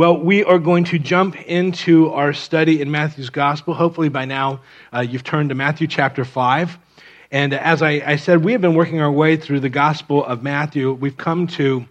Well, we are going to jump into our study in Matthew's Gospel. Hopefully, by now, uh, you've turned to Matthew chapter 5. And as I, I, said, we have been working our way through the Gospel of Matthew. We've come to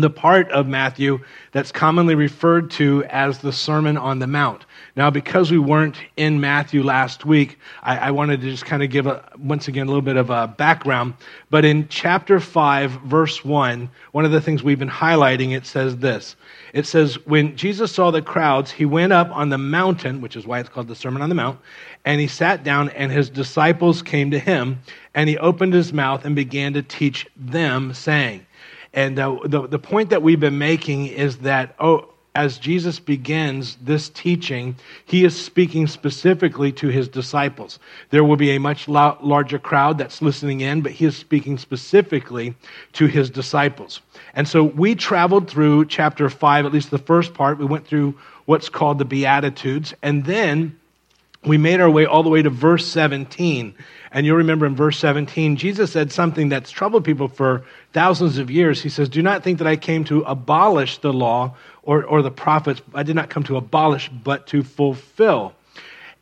the part of Matthew that's commonly referred to as the Sermon on the Mount. Now, because we weren't in Matthew last week, I, I wanted to just kind of give, a, once again, a little bit of a background. But in chapter 5, verse 1, one of the things we've been highlighting, it says this. It says, When Jesus saw the crowds, he went up on the mountain, which is why it's called the Sermon on the Mount, and he sat down, and his disciples came to him, and he opened his mouth and began to teach them, saying, and uh, the, the point that we've been making is that, oh, as Jesus begins this teaching, he is speaking specifically to his disciples. There will be a much larger crowd that's listening in, but he is speaking specifically to his disciples. And so we traveled through chapter 5, at least the first part. We went through what's called the Beatitudes, and then we made our way all the way to verse 17. And you'll remember in verse 17, Jesus said something that's troubled people for thousands of years. He says, Do not think that I came to abolish the law or, or the prophets. I did not come to abolish, but to fulfill.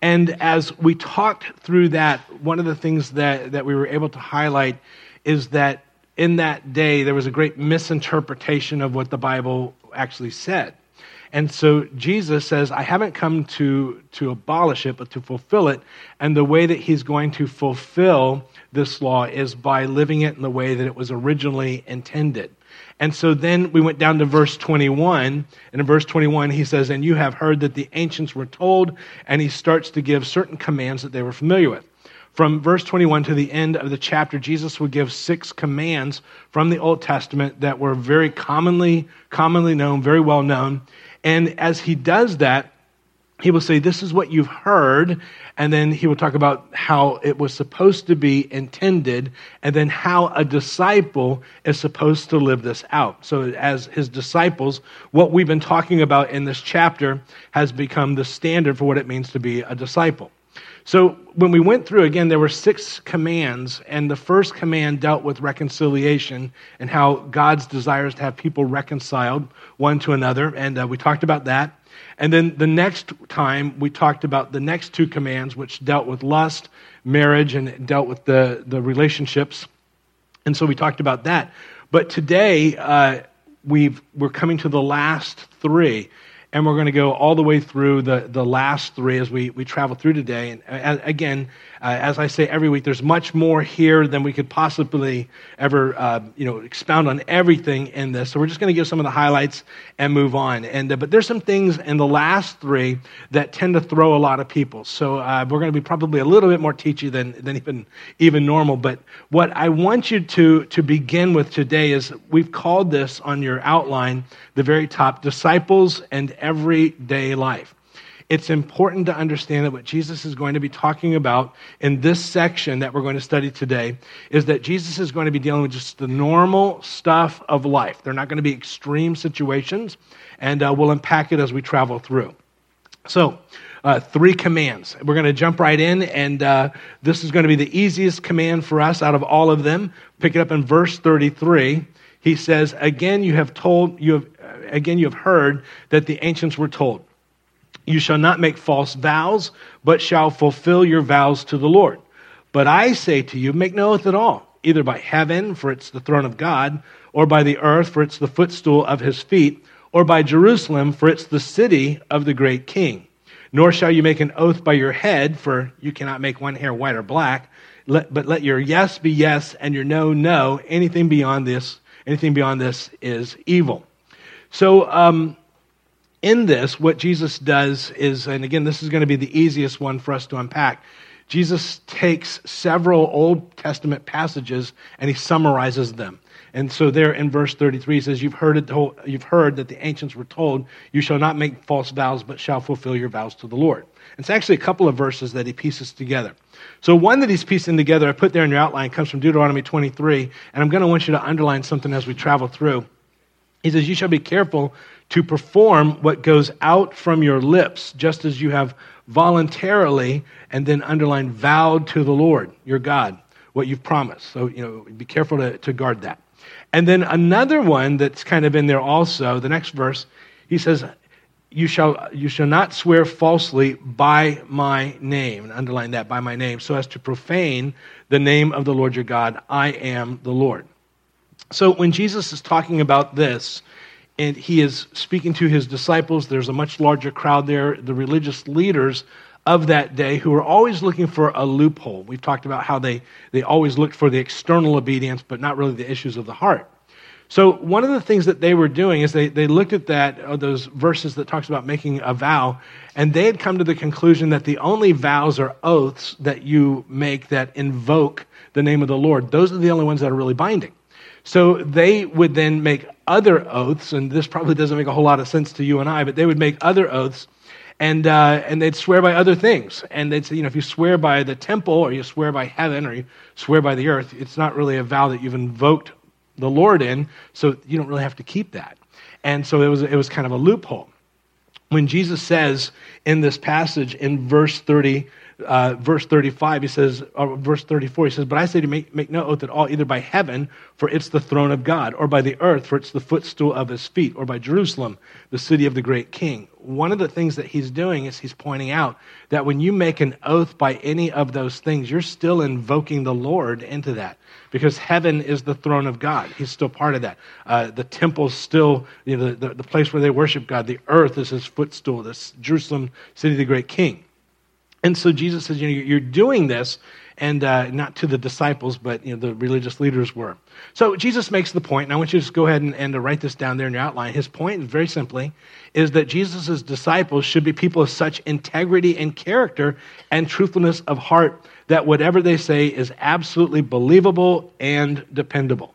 And as we talked through that, one of the things that, that we were able to highlight is that in that day, there was a great misinterpretation of what the Bible actually said. And so Jesus says, I haven't come to, to abolish it, but to fulfill it. And the way that he's going to fulfill this law is by living it in the way that it was originally intended. And so then we went down to verse 21. And in verse 21, he says, And you have heard that the ancients were told, and he starts to give certain commands that they were familiar with. From verse 21 to the end of the chapter, Jesus would give six commands from the Old Testament that were very commonly, commonly known, very well known. And as he does that, he will say, This is what you've heard. And then he will talk about how it was supposed to be intended, and then how a disciple is supposed to live this out. So, as his disciples, what we've been talking about in this chapter has become the standard for what it means to be a disciple. So, when we went through, again, there were six commands, and the first command dealt with reconciliation and how God's desires to have people reconciled one to another, and uh, we talked about that. And then the next time, we talked about the next two commands, which dealt with lust, marriage, and dealt with the, the relationships. And so we talked about that. But today, uh, we've, we're coming to the last three and we're going to go all the way through the, the last three as we, we travel through today. And uh, again, uh, as I say every week, there's much more here than we could possibly ever, uh, you know, expound on everything in this. So we're just going to give some of the highlights and move on. And uh, but there's some things in the last three that tend to throw a lot of people. So uh, we're going to be probably a little bit more teachy than than even even normal. But what I want you to to begin with today is we've called this on your outline the very top disciples and everyday life it's important to understand that what Jesus is going to be talking about in this section that we're going to study today is that Jesus is going to be dealing with just the normal stuff of life. They're not going to be extreme situations, and uh, we'll unpack it as we travel through. So, uh, three commands. We're going to jump right in, and uh, this is going to be the easiest command for us out of all of them. Pick it up in verse 33. He says, "Again, you have told you have again you have heard that the ancients were told." You shall not make false vows, but shall fulfill your vows to the Lord. But I say to you, make no oath at all, either by heaven, for it's the throne of God, or by the earth, for it's the footstool of his feet, or by Jerusalem, for it's the city of the great king. Nor shall you make an oath by your head, for you cannot make one hair white or black. Let, but let your yes be yes and your no, no. Anything beyond this, anything beyond this is evil. So, um, in this, what Jesus does is, and again, this is going to be the easiest one for us to unpack. Jesus takes several Old Testament passages and he summarizes them. And so there in verse 33 he says, you've heard, it, you've heard that the ancients were told, you shall not make false vows, but shall fulfill your vows to the Lord. It's actually a couple of verses that he pieces together. So one that he's piecing together, I put there in your outline, comes from Deuteronomy 23, and I'm going to want you to underline something as we travel through. He says, You shall be careful to perform what goes out from your lips, just as you have voluntarily, and then underline, vowed to the Lord, your God, what you've promised. So, you know, be careful to, to guard that. And then another one that's kind of in there also, the next verse, he says, you shall, you shall not swear falsely by my name, underline that, by my name, so as to profane the name of the Lord your God. I am the Lord. So when Jesus is talking about this, and he is speaking to his disciples, there's a much larger crowd there, the religious leaders of that day who were always looking for a loophole. We've talked about how they, they always looked for the external obedience, but not really the issues of the heart. So one of the things that they were doing is they, they looked at that, uh, those verses that talks about making a vow, and they had come to the conclusion that the only vows or oaths that you make that invoke the name of the Lord, those are the only ones that are really binding. So they would then make other oaths, and this probably doesn't make a whole lot of sense to you and I, but they would make other oaths, and, uh, and they'd swear by other things. And they'd say, you know, if you swear by the temple, or you swear by heaven, or you swear by the earth, it's not really a vow that you've invoked the Lord in, so you don't really have to keep that. And so it was, it was kind of a loophole. When Jesus says in this passage in verse 30, uh, verse 35, he says, or verse 34, he says, But I say to make, make no oath at all, either by heaven, for it's the throne of God, or by the earth, for it's the footstool of his feet, or by Jerusalem, the city of the great king. One of the things that he's doing is he's pointing out that when you make an oath by any of those things, you're still invoking the Lord into that because heaven is the throne of God. He's still part of that. Uh, the temple's still you know, the, the, the place where they worship God. The earth is his footstool, this Jerusalem, city of the great king. And so Jesus says, you know, you're doing this, and uh, not to the disciples, but you know, the religious leaders were. So Jesus makes the point, and I want you to just go ahead and, and to write this down there in your outline. His point, very simply, is that Jesus' disciples should be people of such integrity and character and truthfulness of heart that whatever they say is absolutely believable and dependable.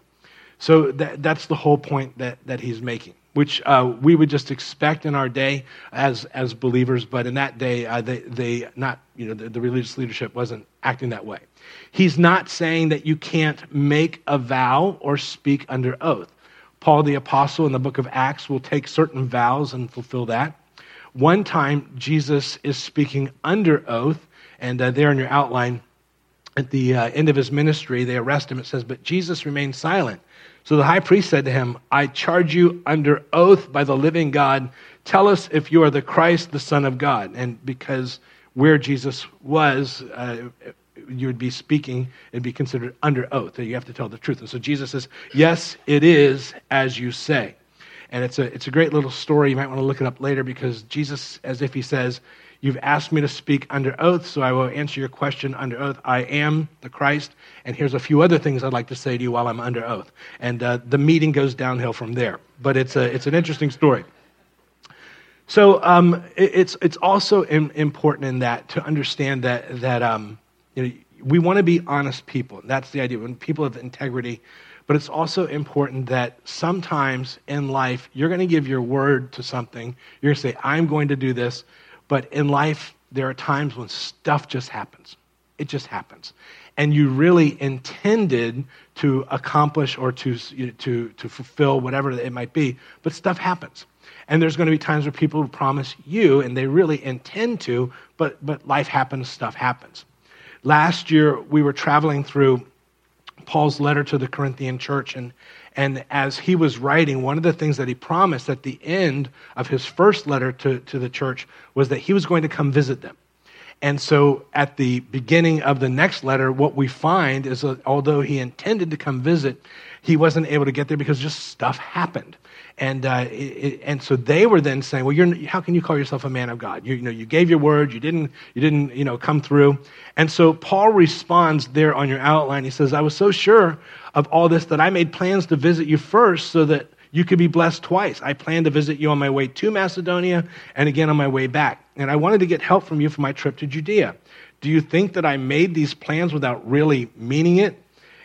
So that, that's the whole point that, that he's making which uh, we would just expect in our day as, as believers, but in that day, uh, they, they not, you know, the, the, religious leadership wasn't acting that way. He's not saying that you can't make a vow or speak under oath. Paul the Apostle in the book of Acts will take certain vows and fulfill that. One time, Jesus is speaking under oath, and uh, there in your outline, at the uh, end of his ministry, they arrest him. It says, But Jesus remained silent. So the high priest said to him, I charge you under oath by the living God, tell us if you are the Christ, the Son of God. And because where Jesus was, uh, you would be speaking and be considered under oath. That you have to tell the truth. And so Jesus says, Yes, it is as you say. And it's a, it's a great little story. You might want to look it up later because Jesus, as if he says, You've asked me to speak under oath, so I will answer your question under oath. I am the Christ, and here's a few other things I'd like to say to you while I'm under oath. And uh, the meeting goes downhill from there. But it's, a, it's an interesting story. So um, it, it's, it's also in, important in that to understand that, that um, you know, we want to be honest people. That's the idea. When people have integrity, but it's also important that sometimes in life you're going to give your word to something. You're going to say, I'm going to do this. But in life, there are times when stuff just happens. It just happens. And you really intended to accomplish or to, to, to fulfill whatever it might be, but stuff happens. And there's going to be times where people promise you, and they really intend to, but, but life happens, stuff happens. Last year, we were traveling through Paul's letter to the Corinthian church, and, and as he was writing, one of the things that he promised at the end of his first letter to, to the church was that he was going to come visit them. And so at the beginning of the next letter, what we find is that although he intended to come visit, he wasn't able to get there because just stuff happened. And, uh, it, and so they were then saying, well, how can you call yourself a man of God? You, you, know, you gave your word, you didn't, you didn't you know, come through. And so Paul responds there on your outline. He says, I was so sure of all this that I made plans to visit you first so that you could be blessed twice. I planned to visit you on my way to Macedonia and again on my way back. And I wanted to get help from you for my trip to Judea. Do you think that I made these plans without really meaning it?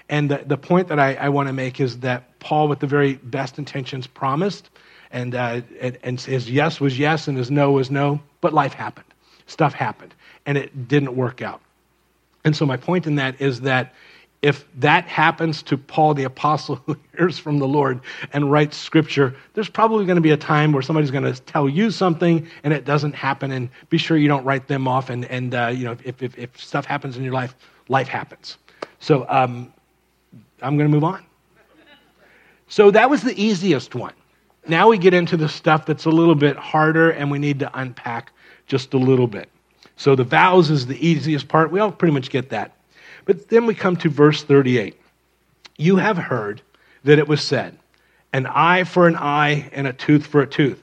And the, the point that I, I want to make is that Paul, with the very best intentions, promised, and, uh, and, and his yes was yes and his no was no, but life happened. Stuff happened, and it didn't work out. And so, my point in that is that if that happens to Paul the apostle who hears from the Lord and writes scripture, there's probably going to be a time where somebody's going to tell you something and it doesn't happen. And be sure you don't write them off. And, and uh, you know, if, if, if, stuff happens in your life, life happens. So um, I'm going to move on. So that was the easiest one. now we get into the stuff that's a little bit harder and we need to unpack just a little bit. So the vows is the easiest part. We all pretty much get that. But then we come to verse 38. You have heard that it was said, an eye for an eye and a tooth for a tooth.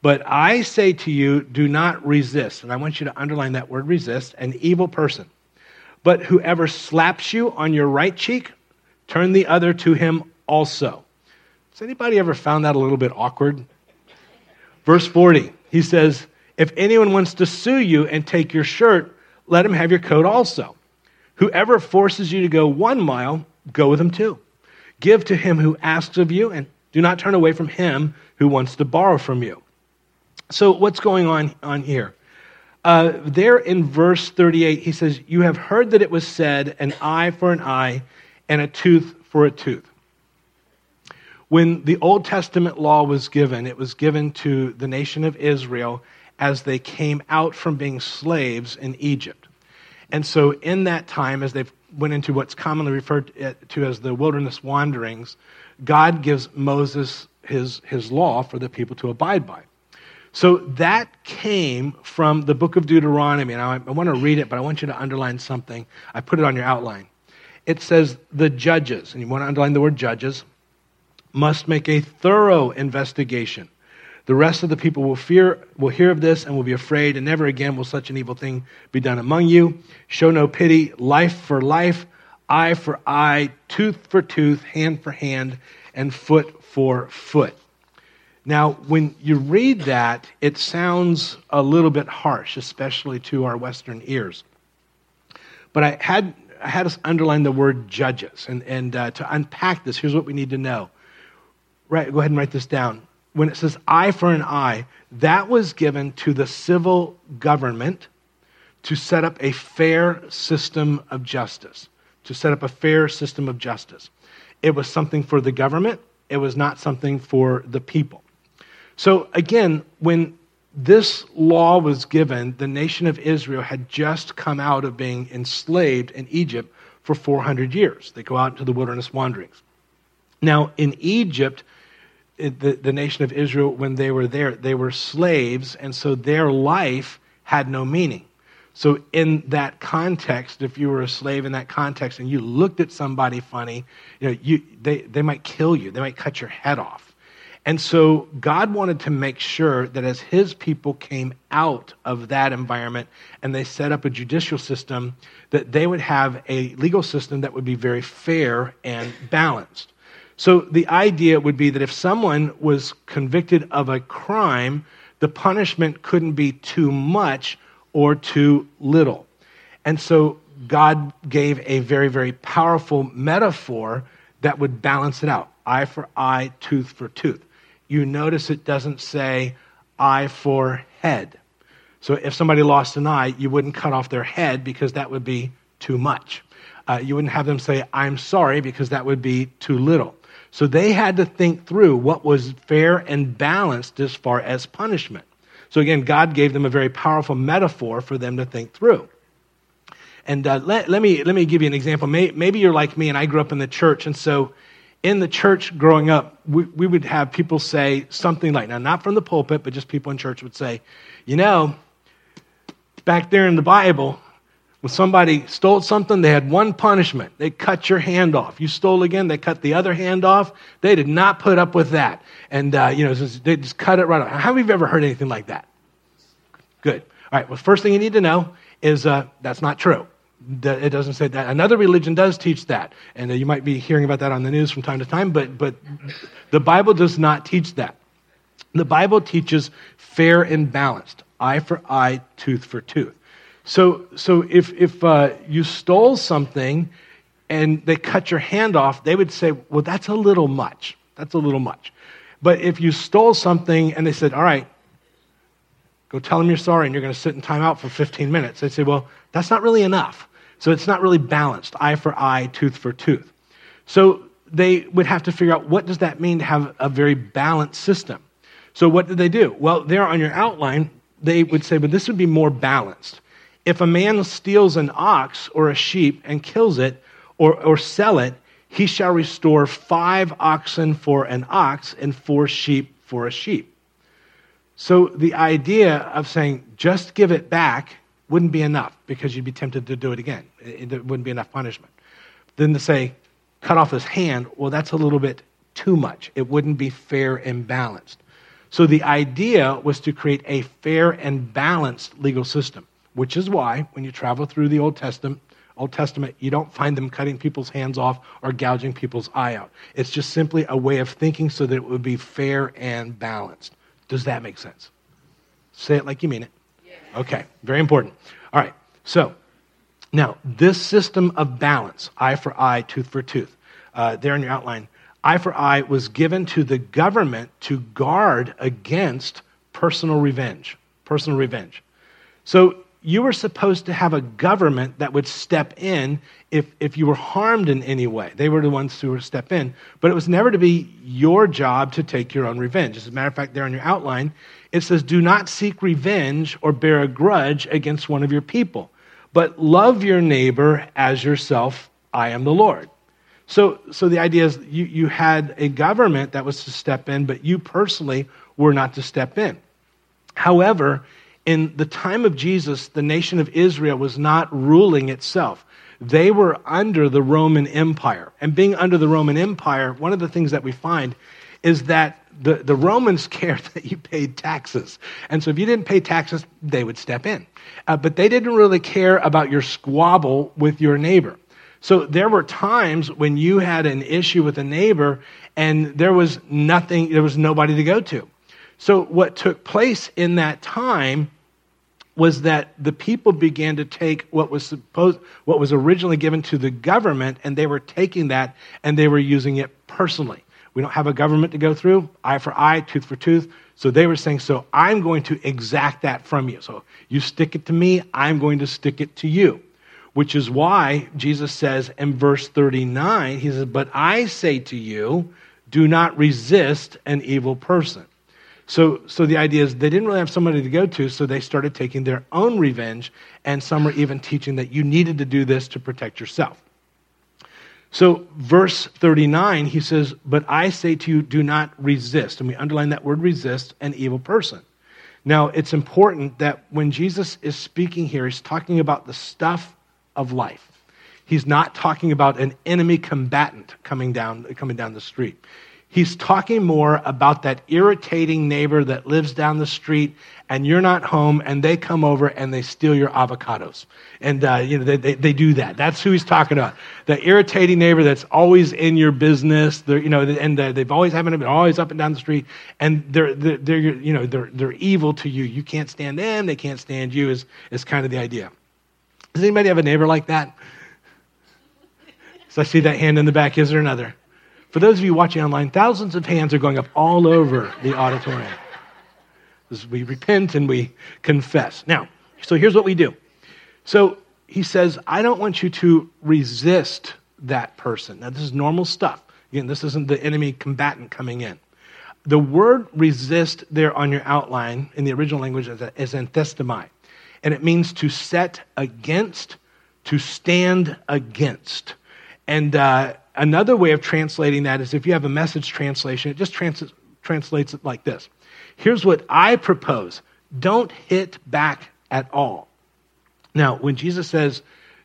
But I say to you, do not resist. And I want you to underline that word resist an evil person. But whoever slaps you on your right cheek, turn the other to him also. Has anybody ever found that a little bit awkward? Verse 40, he says, If anyone wants to sue you and take your shirt, let him have your coat also. Whoever forces you to go one mile, go with him two. Give to him who asks of you, and do not turn away from him who wants to borrow from you. So, what's going on, on here? Uh, there in verse 38, he says, You have heard that it was said, an eye for an eye and a tooth for a tooth. When the Old Testament law was given, it was given to the nation of Israel as they came out from being slaves in Egypt. And so, in that time, as they went into what's commonly referred to as the wilderness wanderings, God gives Moses his, his law for the people to abide by. So that came from the book of Deuteronomy. And I, I want to read it, but I want you to underline something. I put it on your outline. It says, The judges, and you want to underline the word judges, must make a thorough investigation the rest of the people will fear will hear of this and will be afraid, and never again will such an evil thing be done among you. Show no pity, life for life, eye for eye, tooth for tooth, hand for hand, and foot for foot. Now, when you read that, it sounds a little bit harsh, especially to our Western ears. But I had, I had us underline the word judges. And, and uh, to unpack this, here's what we need to know. Right, go ahead and write this down when it says eye for an eye, that was given to the civil government to set up a fair system of justice. To set up a fair system of justice. It was something for the government, it was not something for the people. So, again, when this law was given, the nation of Israel had just come out of being enslaved in Egypt for 400 years. They go out into the wilderness wanderings. Now, in Egypt, the, the nation of Israel, when they were there, they were slaves, and so their life had no meaning. So, in that context, if you were a slave in that context and you looked at somebody funny, you know, you, they, they might kill you, they might cut your head off. And so, God wanted to make sure that as His people came out of that environment and they set up a judicial system, that they would have a legal system that would be very fair and balanced. So the idea would be that if someone was convicted of a crime, the punishment couldn't be too much or too little. And so God gave a very, very powerful metaphor that would balance it out eye for eye, tooth for tooth. You notice it doesn't say eye for head. So if somebody lost an eye, you wouldn't cut off their head because that would be too much. Uh, you wouldn't have them say, I'm sorry, because that would be too little. So they had to think through what was fair and balanced as far as punishment. So again, God gave them a very powerful metaphor for them to think through. And uh, let, let, me, let me give you an example. May, maybe you're like me and I grew up in the church. And so in the church growing up, we, we would have people say something like, now, not from the pulpit, but just people in church would say, you know, back there in the Bible, when somebody stole something, they had one punishment. They cut your hand off. You stole again, they cut the other hand off. They did not put up with that. And, uh, you know, they just cut it right off. How have you ever heard anything like that? Good. All right, well, first thing you need to know is uh, that's not true. It doesn't say that. Another religion does teach that. And uh, you might be hearing about that on the news from time to time, but, but the Bible does not teach that. The Bible teaches fair and balanced eye for eye, tooth for tooth. So, so if, if uh, you stole something and they cut your hand off, they would say, well, that's a little much. That's a little much. But if you stole something and they said, all right, go tell them you're sorry and you're going to sit in timeout for 15 minutes, they'd say, well, that's not really enough. So it's not really balanced, eye for eye, tooth for tooth. So they would have to figure out what does that mean to have a very balanced system. So what did they do? Well, there on your outline, they would say, but this would be more balanced. If a man steals an ox or a sheep and kills it or, or sell it, he shall restore five oxen for an ox and four sheep for a sheep. So the idea of saying, just give it back, wouldn't be enough because you'd be tempted to do it again. It, wouldn't be enough punishment. Then to say, cut off his hand, well, that's a little bit too much. It wouldn't be fair and balanced. So the idea was to create a fair and balanced legal system, which is why when you travel through the Old Testament, Old Testament, you don't find them cutting people's hands off or gouging people's eye out. It's just simply a way of thinking so that it would be fair and balanced. Does that make sense? Say it like you mean it. Okay, very important. All right, so now this system of balance, eye for eye, tooth for tooth, uh, there in your outline, eye for eye was given to the government to guard against personal revenge. Personal revenge. So you were supposed to have a government that would step in if, if you were harmed in any way. They were the ones who would step in. But it was never to be your job to take your own revenge. As a matter of fact, there in your outline, it says, Do not seek revenge or bear a grudge against one of your people, but love your neighbor as yourself. I am the Lord. So, so the idea is you, you had a government that was to step in, but you personally were not to step in. However, in the time of Jesus, the nation of Israel was not ruling itself. They were under the Roman Empire. And being under the Roman Empire, one of the things that we find is that the, the Romans cared that you paid taxes. And so if you didn't pay taxes, they would step in. Uh, but they didn't really care about your squabble with your neighbor. So there were times when you had an issue with a neighbor and there was nothing, there was nobody to go to. So, what took place in that time was that the people began to take what was supposed what was originally given to the government and they were taking that and they were using it personally. We don't have a government to go through eye for eye tooth for tooth. So they were saying so i'm going to exact that from you. So you stick it to me i'm going to stick it to you. Which is why jesus says in verse 39 he says but i say to you do not resist an evil person so, so the idea is they didn't really have somebody to go to, so they started taking their own revenge, and some were even teaching that you needed to do this to protect yourself. So, verse 39, he says, But I say to you, do not resist. And we underline that word resist an evil person. Now, it's important that when Jesus is speaking here, he's talking about the stuff of life. He's not talking about an enemy combatant coming down, coming down the street. He's talking more about that irritating neighbor that lives down the street and you're not home and they come over and they steal your avocados. And, uh, you know, they, they, they, do that. That's who he's talking about. The irritating neighbor that's always in your business, you know, and they've always having been always up and down the street and they're, they're, they're, you know, they're, they're evil to you. You can't stand them. They can't stand you is, is kind of the idea. Does anybody have a neighbor like that? So I see that hand in the back. Is there another? For those of you watching online, thousands of hands are going up all over the auditorium. We repent and we confess. Now, so here's what we do. So he says, I don't want you to resist that person. Now, this is normal stuff. Again, this isn't the enemy combatant coming in. The word resist there on your outline in the original language is, is anthestomai, and it means to set against, to stand against. And uh, another way of translating that is if you have a message translation, it just trans- translates it like this Here's what I propose don't hit back at all. Now, when Jesus says,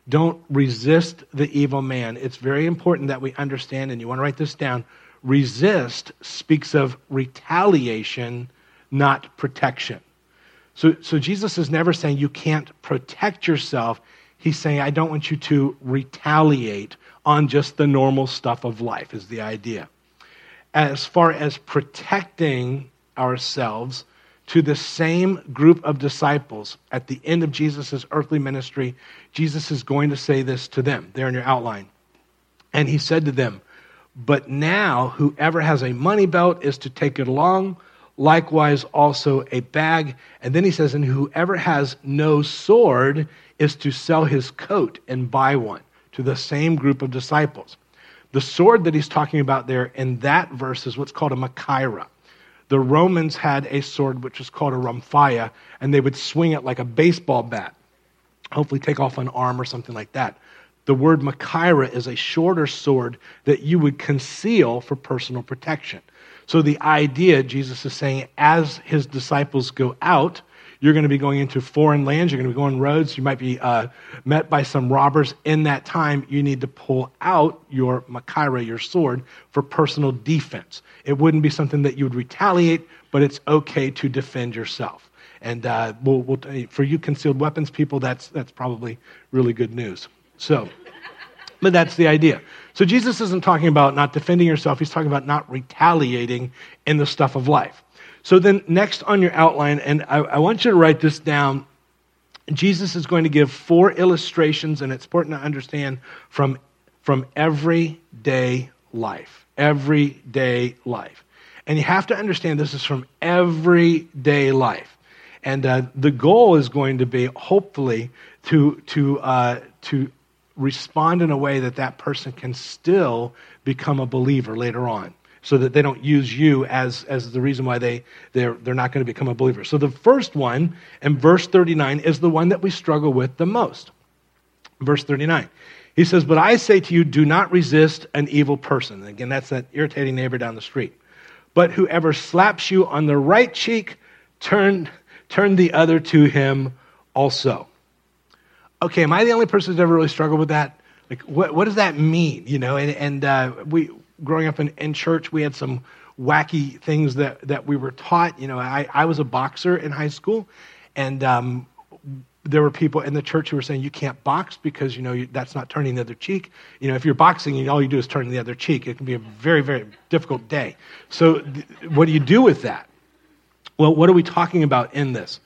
don't resist the evil man, it's very important that we understand, and you want to write this down. Resist speaks of retaliation, not protection. So, so Jesus is never saying you can't protect yourself. He's saying, I don't want you to retaliate on just the normal stuff of life, is the idea. As far as protecting ourselves to the same group of disciples at the end of Jesus' earthly ministry, Jesus is going to say this to them. There in your outline. And he said to them, But now whoever has a money belt is to take it along, likewise also a bag. And then he says, And whoever has no sword is to sell his coat and buy one to the same group of disciples. The sword that he's talking about there in that verse is what's called a machaira. The Romans had a sword which was called a rhomphaia, and they would swing it like a baseball bat, hopefully take off an arm or something like that. The word machaira is a shorter sword that you would conceal for personal protection. So the idea, Jesus is saying, as his disciples go out, you're going to be going into foreign lands. You're going to be going roads. You might be uh, met by some robbers. In that time, you need to pull out your machaira, your sword, for personal defense. It wouldn't be something that you would retaliate, but it's okay to defend yourself. And uh, we'll, we'll, for you concealed weapons people, that's, that's probably really good news. So, but that's the idea. So Jesus isn't talking about not defending yourself. He's talking about not retaliating in the stuff of life. So then, next on your outline, and I, I want you to write this down. Jesus is going to give four illustrations, and it's important to understand from, from everyday life. Everyday life. And you have to understand this is from everyday life. And uh, the goal is going to be, hopefully, to, to, uh, to respond in a way that that person can still become a believer later on so that they don't use you as, as the reason why they, they're, they're not going to become a believer. So the first one, in verse 39, is the one that we struggle with the most. Verse 39. He says, But I say to you, do not resist an evil person. And again, that's that irritating neighbor down the street. But whoever slaps you on the right cheek, turn, turn the other to him also. Okay, am I the only person who's ever really struggled with that? Like, what, what does that mean? You know, and, and uh, we, growing up in, in church, we had some wacky things that, that we were taught. You know, I, I was a boxer in high school, and um, there were people in the church who were saying you can't box because you know you, that's not turning the other cheek. You know, if you're boxing, all you do is turn the other cheek. It can be a very, very difficult day. So, th- what do you do with that? Well, what are we talking about in this?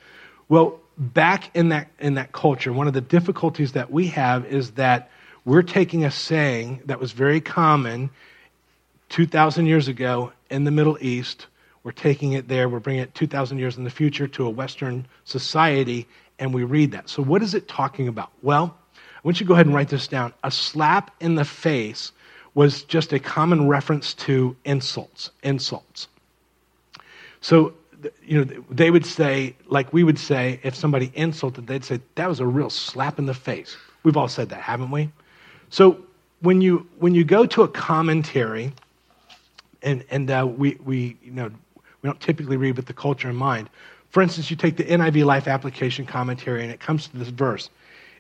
Well, back in that in that culture, one of the difficulties that we have is that we're taking a saying that was very common 2,000 years ago in the Middle East. We're taking it there, we're bringing it 2,000 years in the future to a Western society, and we read that. So, what is it talking about? Well, I want you to go ahead and write this down. A slap in the face was just a common reference to insults. Insults. So, you know, they would say, like we would say, if somebody insulted, they'd say, that was a real slap in the face. We've all said that, haven't we? So, when you, when you go to a commentary, and, and uh, we, we, you know, we don't typically read with the culture in mind. For instance, you take the NIV Life Application Commentary, and it comes to this verse.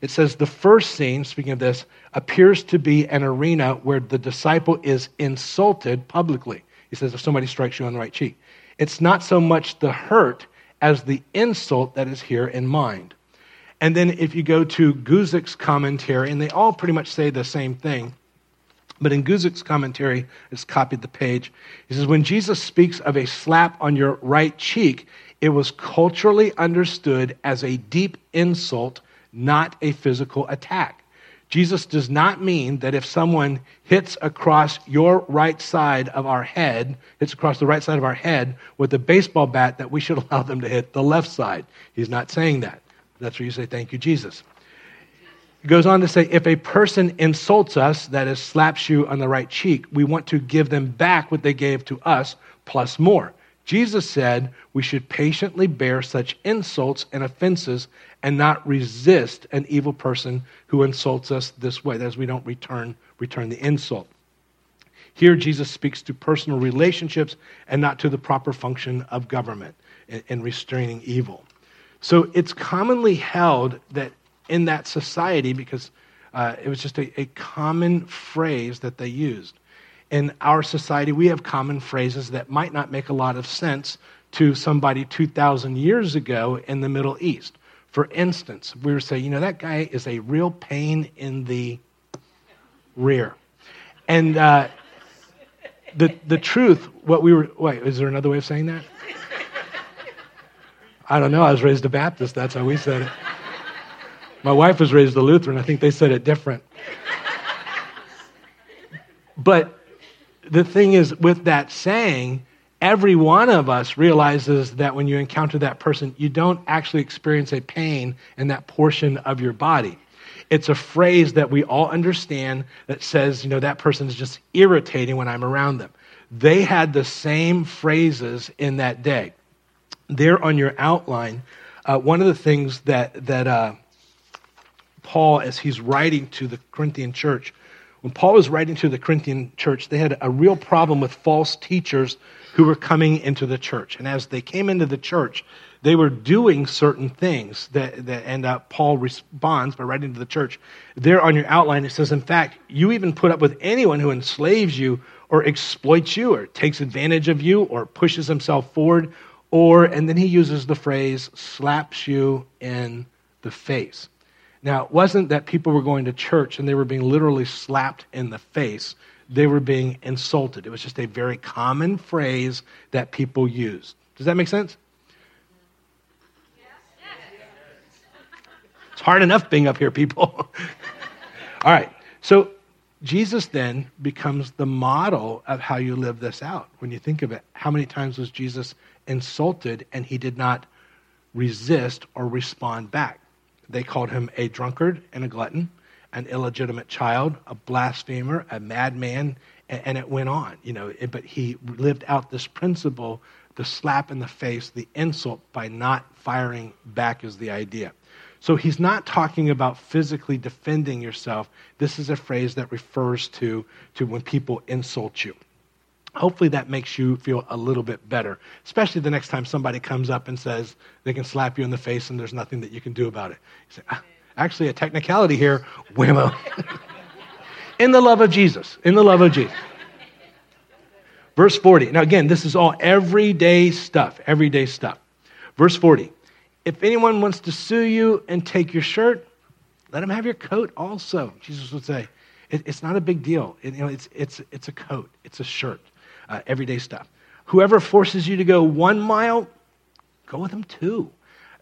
It says, The first scene, speaking of this, appears to be an arena where the disciple is insulted publicly. He says, If somebody strikes you on the right cheek, it's not so much the hurt as the insult that is here in mind. And then if you go to Guzik's commentary, and they all pretty much say the same thing, but in Guzik's commentary, it's copied the page. He says, When Jesus speaks of a slap on your right cheek, it was culturally understood as a deep insult, not a physical attack. Jesus does not mean that if someone hits across your right side of our head, hits across the right side of our head with a baseball bat, that we should allow them to hit the left side. He's not saying that. That's where you say, Thank you, Jesus. He goes on to say, if a person insults us, that is, slaps you on the right cheek, we want to give them back what they gave to us, plus more. Jesus said we should patiently bear such insults and offenses and not resist an evil person who insults us this way. That is, we don't return, return the insult. Here, Jesus speaks to personal relationships and not to the proper function of government in restraining evil. So it's commonly held that in that society because uh, it was just a, a common phrase that they used. In our society, we have common phrases that might not make a lot of sense to somebody 2,000 years ago in the Middle East. For instance, we would say, you know, that guy is a real pain in the rear. And uh, the, the truth, what we were, wait, is there another way of saying that? I don't know. I was raised a Baptist. That's how we said it. My wife was raised a Lutheran. I think they said it different. but the thing is, with that saying, every one of us realizes that when you encounter that person, you don't actually experience a pain in that portion of your body. It's a phrase that we all understand that says, you know, that person is just irritating when I'm around them. They had the same phrases in that day. There on your outline, uh, one of the things that, that uh, Paul, as he's writing to the Corinthian church, when Paul was writing to the Corinthian church, they had a real problem with false teachers who were coming into the church. And as they came into the church, they were doing certain things that, that and uh, Paul responds by writing to the church. There on your outline, it says, in fact, you even put up with anyone who enslaves you or exploits you or takes advantage of you or pushes himself forward or, and then he uses the phrase, slaps you in the face. Now, it wasn't that people were going to church and they were being literally slapped in the face. They were being insulted. It was just a very common phrase that people used. Does that make sense? It's hard enough being up here, people. All right. So Jesus then becomes the model of how you live this out. When you think of it, how many times was Jesus insulted and he did not resist or respond back? They called him a drunkard and a glutton, an illegitimate child, a blasphemer, a madman, and it went on. You know, but he lived out this principle: the slap in the face, the insult by not firing back is the idea. So he's not talking about physically defending yourself. This is a phrase that refers to, to when people insult you. Hopefully that makes you feel a little bit better, especially the next time somebody comes up and says they can slap you in the face and there's nothing that you can do about it. You say, ah, actually, a technicality here, whammo. in the love of Jesus, in the love of Jesus. Verse 40. Now, again, this is all everyday stuff, everyday stuff. Verse 40. If anyone wants to sue you and take your shirt, let him have your coat also. Jesus would say, it, it's not a big deal. It, you know, it's, it's, it's a coat, it's a shirt uh, everyday stuff. Whoever forces you to go one mile, go with them two.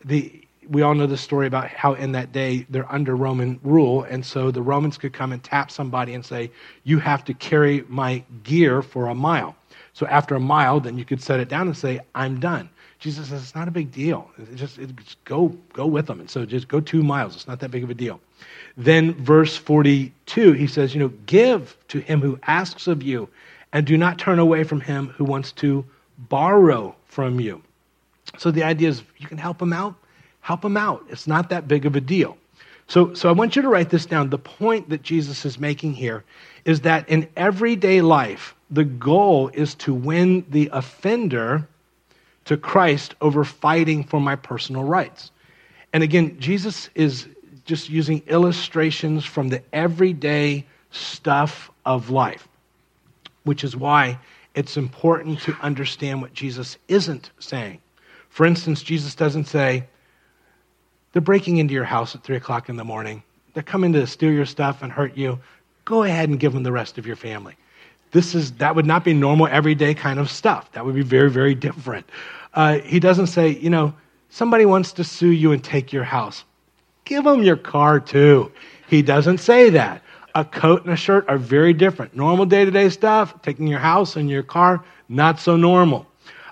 The, we all know the story about how in that day they're under Roman rule, and so the Romans could come and tap somebody and say, You have to carry my gear for a mile. So after a mile, then you could set it down and say, I'm done. Jesus says it's not a big deal. It just, it, just go go with them. And so just go two miles. It's not that big of a deal. Then verse 42, he says, you know, give to him who asks of you, and do not turn away from him who wants to borrow from you. So the idea is you can help him out, help him out. It's not that big of a deal. So, so I want you to write this down. The point that Jesus is making here is that in everyday life, the goal is to win the offender to Christ over fighting for my personal rights. And again, Jesus is just using illustrations from the everyday stuff of life which is why it's important to understand what Jesus isn't saying. For instance, Jesus doesn't say, they're breaking into your house at 3 o'clock in the morning. They're coming to steal your stuff and hurt you. Go ahead and give them the rest of your family. This is, that would not be normal, everyday kind of stuff. That would be very, very different. Uh, he doesn't say, you know, somebody wants to sue you and take your house. Give them your car too. He doesn't say that a coat and a shirt are very different. Normal day to day stuff, taking your house and your car, not so normal.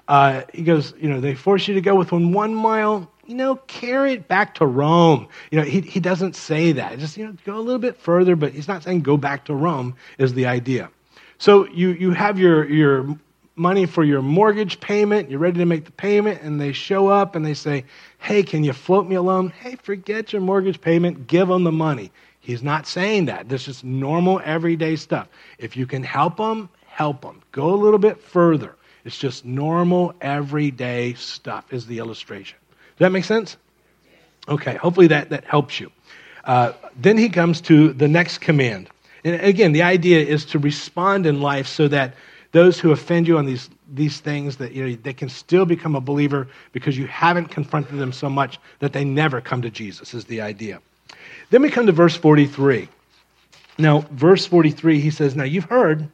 Uh, he goes, you know, they force you to go within one mile, you know, carry it back to Rome. You know, he, he doesn't say that. Just, you know, go a little bit further, but he's not saying go back to Rome, is the idea. So you, you have your, your money for your mortgage payment, you're ready to make the payment, and they show up and they say, hey, can you float me a loan? Hey, forget your mortgage payment, give them the money. He's not saying that. This is normal, everyday stuff. If you can help them, help them. Go a little bit further. It's just normal, everyday stuff, is the illustration. Does that make sense? Okay, hopefully that, that helps you. Uh, then he comes to the next command. And again, the idea is to respond in life so that those who offend you on these, these things, that you know, they can still become a believer because you haven't confronted them so much that they never come to Jesus, is the idea. Then we come to verse 43. Now, verse 43, he says, Now you've heard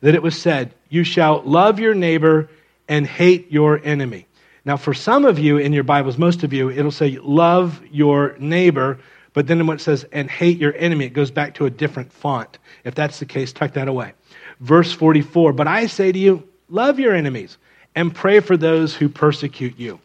that it was said, You shall love your neighbor and hate your enemy. Now, for some of you in your Bibles, most of you, it'll say, Love your neighbor. But then when it says, and hate your enemy, it goes back to a different font. If that's the case, tuck that away. Verse 44, But I say to you, love your enemies and pray for those who persecute you,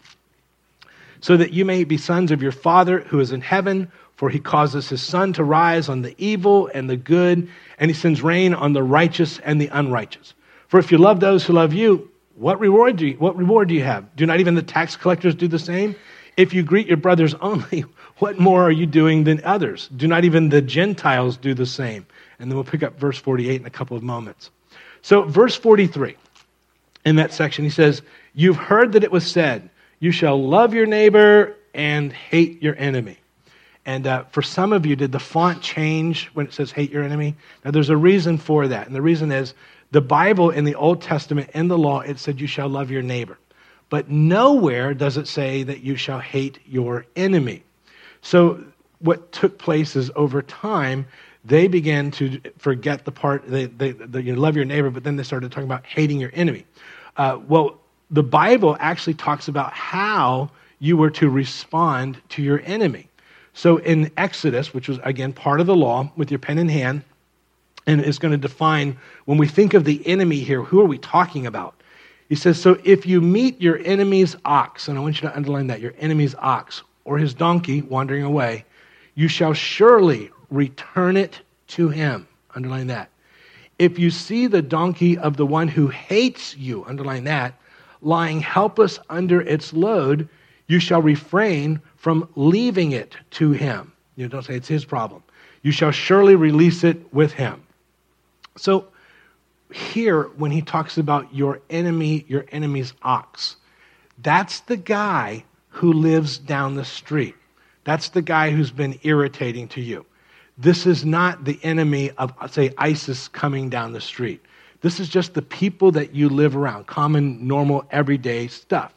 so that you may be sons of your Father who is in heaven. For he causes his sun to rise on the evil and the good, and he sends rain on the righteous and the unrighteous. For if you love those who love you, what reward do you, what reward do you have? Do not even the tax collectors do the same? If you greet your brothers only, what more are you doing than others? Do not even the Gentiles do the same? And then we'll pick up verse 48 in a couple of moments. So, verse 43, in that section, he says, You've heard that it was said, You shall love your neighbor and hate your enemy. And uh, for some of you, did the font change when it says hate your enemy? Now, there's a reason for that. And the reason is the Bible in the Old Testament, in the law, it said you shall love your neighbor. But nowhere does it say that you shall hate your enemy. So, what took place is over time, they began to forget the part, they, they, they you love your neighbor, but then they started talking about hating your enemy. Uh, well, the Bible actually talks about how you were to respond to your enemy. So in Exodus, which was again part of the law, with your pen in hand, and is going to define when we think of the enemy here, who are we talking about? He says, So if you meet your enemy's ox, and I want you to underline that, your enemy's ox, or his donkey wandering away, you shall surely return it to him. Underline that. If you see the donkey of the one who hates you, underline that, lying helpless under its load, you shall refrain from leaving it to him. You don't say it's his problem. You shall surely release it with him. So, here, when he talks about your enemy, your enemy's ox, that's the guy who lives down the street. That's the guy who's been irritating to you. This is not the enemy of, say, ISIS coming down the street. This is just the people that you live around, common, normal, everyday stuff.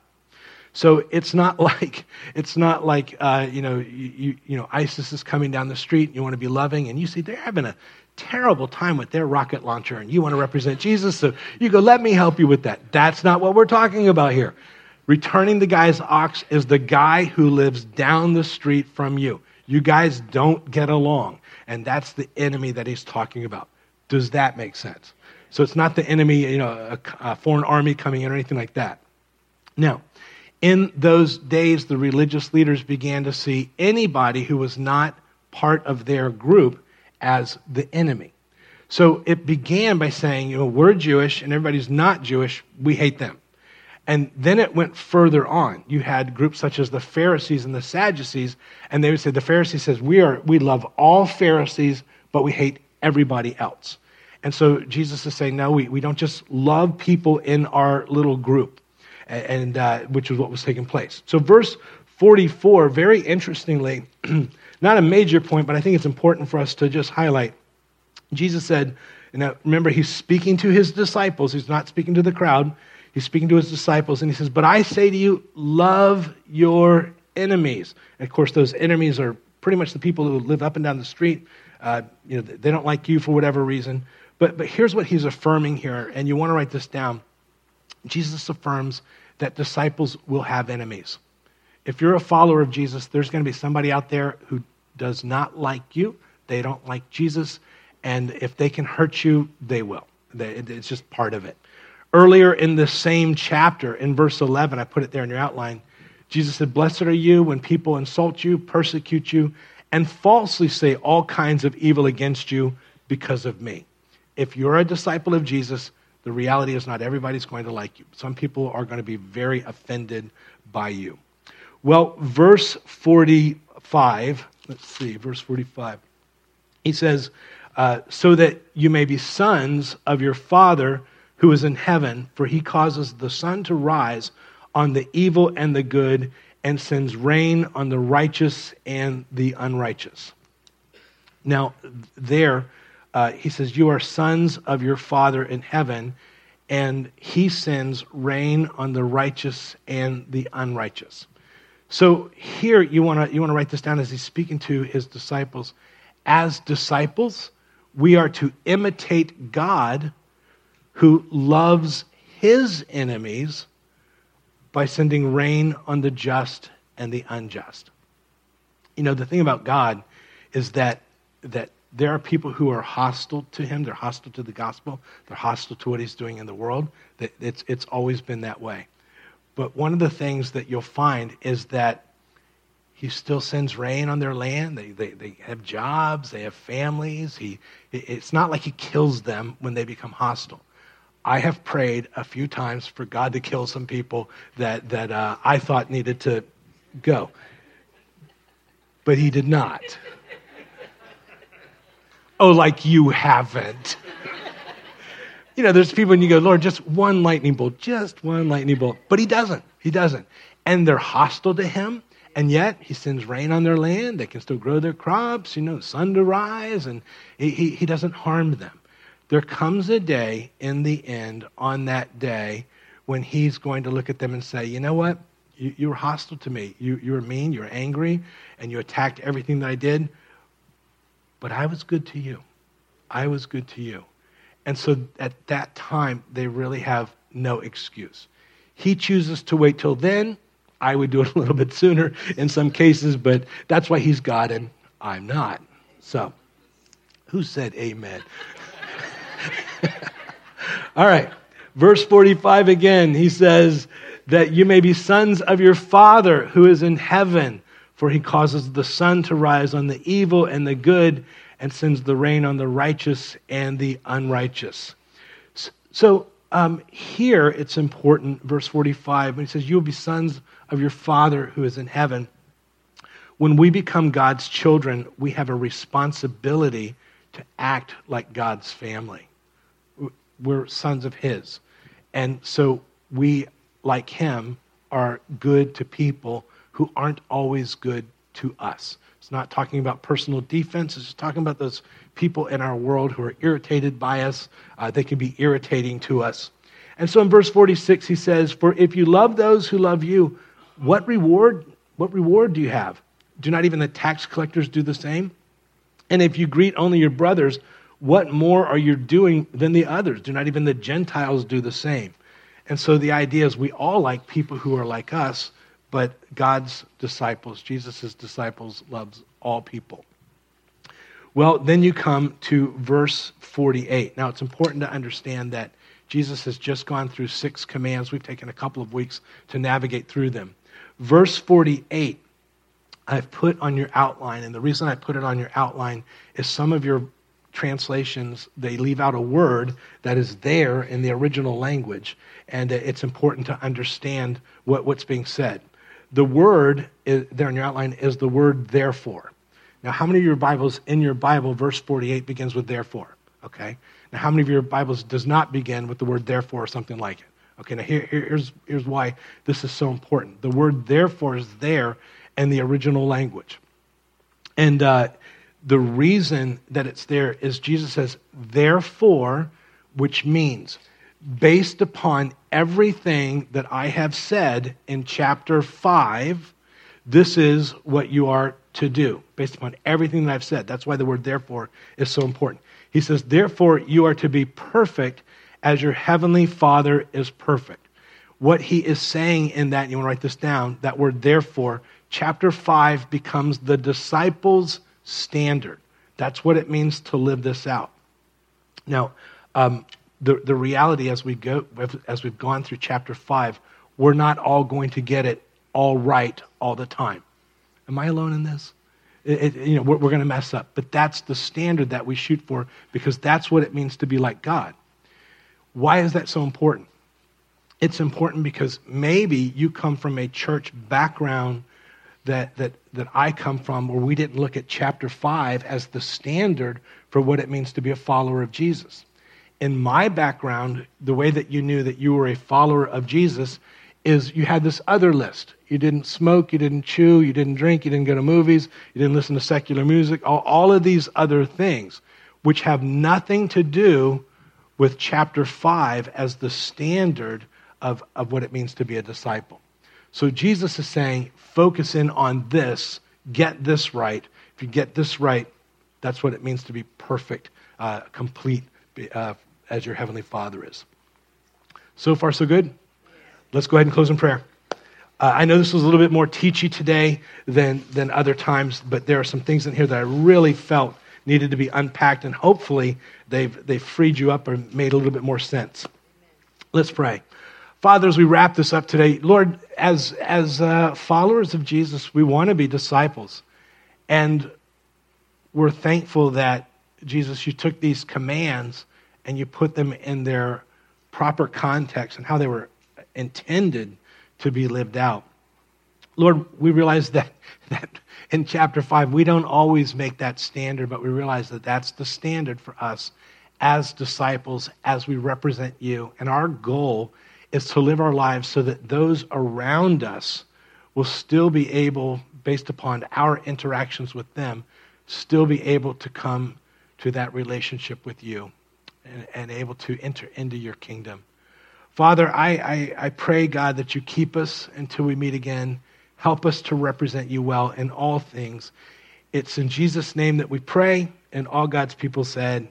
So it's not like it's not like uh, you know you, you know ISIS is coming down the street. And you want to be loving, and you see they're having a terrible time with their rocket launcher, and you want to represent Jesus. So you go, let me help you with that. That's not what we're talking about here. Returning the guy's ox is the guy who lives down the street from you. You guys don't get along, and that's the enemy that he's talking about. Does that make sense? So it's not the enemy, you know, a, a foreign army coming in or anything like that. Now, in those days, the religious leaders began to see anybody who was not part of their group as the enemy. So it began by saying, you know, we're Jewish and everybody's not Jewish, we hate them. And then it went further on. You had groups such as the Pharisees and the Sadducees, and they would say the Pharisee says, We are we love all Pharisees, but we hate everybody else. And so Jesus is saying, No, we, we don't just love people in our little group and uh, which is what was taking place. So, verse 44, very interestingly, not a major point, but I think it's important for us to just highlight. Jesus said, and now remember, he's speaking to his disciples. He's not speaking to the crowd. He's speaking to his disciples, and he says, But I say to you, love your enemies. And of course, those enemies are pretty much the people who live up and down the street. Uh, you know, they don't like you for whatever reason. But, but here's what he's affirming here, and you want to write this down. Jesus affirms that disciples will have enemies. If you're a follower of Jesus, there's going to be somebody out there who does not like you. They don't like Jesus. And if they can hurt you, they will. It's just part of it. Earlier in the same chapter, in verse 11, I put it there in your outline, Jesus said, Blessed are you when people insult you, persecute you, and falsely say all kinds of evil against you because of me. If you're a disciple of Jesus, the reality is, not everybody's going to like you. Some people are going to be very offended by you. Well, verse 45, let's see, verse 45. He says, uh, So that you may be sons of your Father who is in heaven, for he causes the sun to rise on the evil and the good and sends rain on the righteous and the unrighteous. Now, there, uh, he says, You are sons of your Father in heaven, and he sends rain on the righteous and the unrighteous. So here you want to you want to write this down as he's speaking to his disciples. As disciples, we are to imitate God who loves his enemies by sending rain on the just and the unjust. You know, the thing about God is that that there are people who are hostile to him. They're hostile to the gospel. They're hostile to what he's doing in the world. It's, it's always been that way. But one of the things that you'll find is that he still sends rain on their land. They, they, they have jobs, they have families. He, it's not like he kills them when they become hostile. I have prayed a few times for God to kill some people that, that uh, I thought needed to go. But he did not. Oh, like you haven't. you know, there's people and you go, Lord, just one lightning bolt, just one lightning bolt. But he doesn't. He doesn't. And they're hostile to him. And yet he sends rain on their land. They can still grow their crops, you know, sun to rise, and he, he, he doesn't harm them. There comes a day in the end, on that day, when he's going to look at them and say, you know what? You, you were hostile to me. You, you were mean, you were angry, and you attacked everything that I did. But I was good to you. I was good to you. And so at that time, they really have no excuse. He chooses to wait till then. I would do it a little bit sooner in some cases, but that's why he's God and I'm not. So, who said amen? All right. Verse 45 again, he says, that you may be sons of your Father who is in heaven. For he causes the sun to rise on the evil and the good, and sends the rain on the righteous and the unrighteous. So um, here it's important, verse 45, when he says, You will be sons of your Father who is in heaven. When we become God's children, we have a responsibility to act like God's family. We're sons of His. And so we like him are good to people who aren't always good to us. It's not talking about personal defense, it's just talking about those people in our world who are irritated by us. Uh, they can be irritating to us. And so in verse 46, he says, For if you love those who love you, what reward, what reward do you have? Do not even the tax collectors do the same? And if you greet only your brothers, what more are you doing than the others? Do not even the Gentiles do the same? And so the idea is we all like people who are like us, but God's disciples, Jesus' disciples, loves all people. Well, then you come to verse 48. Now, it's important to understand that Jesus has just gone through six commands. We've taken a couple of weeks to navigate through them. Verse 48, I've put on your outline, and the reason I put it on your outline is some of your translations, they leave out a word that is there in the original language, and it's important to understand what, what's being said. The word is, there in your outline is the word therefore. Now, how many of your Bibles in your Bible, verse 48 begins with therefore? Okay. Now, how many of your Bibles does not begin with the word therefore or something like it? Okay, now here, here's, here's why this is so important. The word therefore is there in the original language. And uh, the reason that it's there is Jesus says, therefore, which means based upon everything that I have said in chapter 5, this is what you are to do, based upon everything that I've said. That's why the word therefore is so important. He says, therefore, you are to be perfect as your heavenly Father is perfect. What he is saying in that, you want to write this down, that word therefore, chapter 5 becomes the disciples' standard. That's what it means to live this out. Now, um, the, the reality as we go as we've gone through chapter 5 we're not all going to get it all right all the time. Am i alone in this? It, it, you know we're, we're going to mess up but that's the standard that we shoot for because that's what it means to be like god. Why is that so important? It's important because maybe you come from a church background that, that, that I come from where we didn't look at chapter 5 as the standard for what it means to be a follower of Jesus. In my background, the way that you knew that you were a follower of Jesus is you had this other list. You didn't smoke, you didn't chew, you didn't drink, you didn't go to movies, you didn't listen to secular music, all, all of these other things, which have nothing to do with chapter 5 as the standard of, of what it means to be a disciple. So Jesus is saying, focus in on this, get this right. If you get this right, that's what it means to be perfect, uh, complete, uh, as your Heavenly Father is. So far, so good? Let's go ahead and close in prayer. Uh, I know this was a little bit more teachy today than, than other times, but there are some things in here that I really felt needed to be unpacked, and hopefully they've, they've freed you up or made a little bit more sense. Let's pray. Father, as we wrap this up today, Lord, as, as uh, followers of Jesus, we want to be disciples. And we're thankful that, Jesus, you took these commands and you put them in their proper context and how they were intended to be lived out. Lord, we realize that, that in chapter 5, we don't always make that standard, but we realize that that's the standard for us as disciples, as we represent you. And our goal is to live our lives so that those around us will still be able, based upon our interactions with them, still be able to come to that relationship with you and, and able to enter into your kingdom. Father, I, I, I pray, God, that you keep us until we meet again. Help us to represent you well in all things. It's in Jesus' name that we pray, and all God's people said,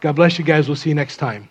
God bless you guys. We'll see you next time.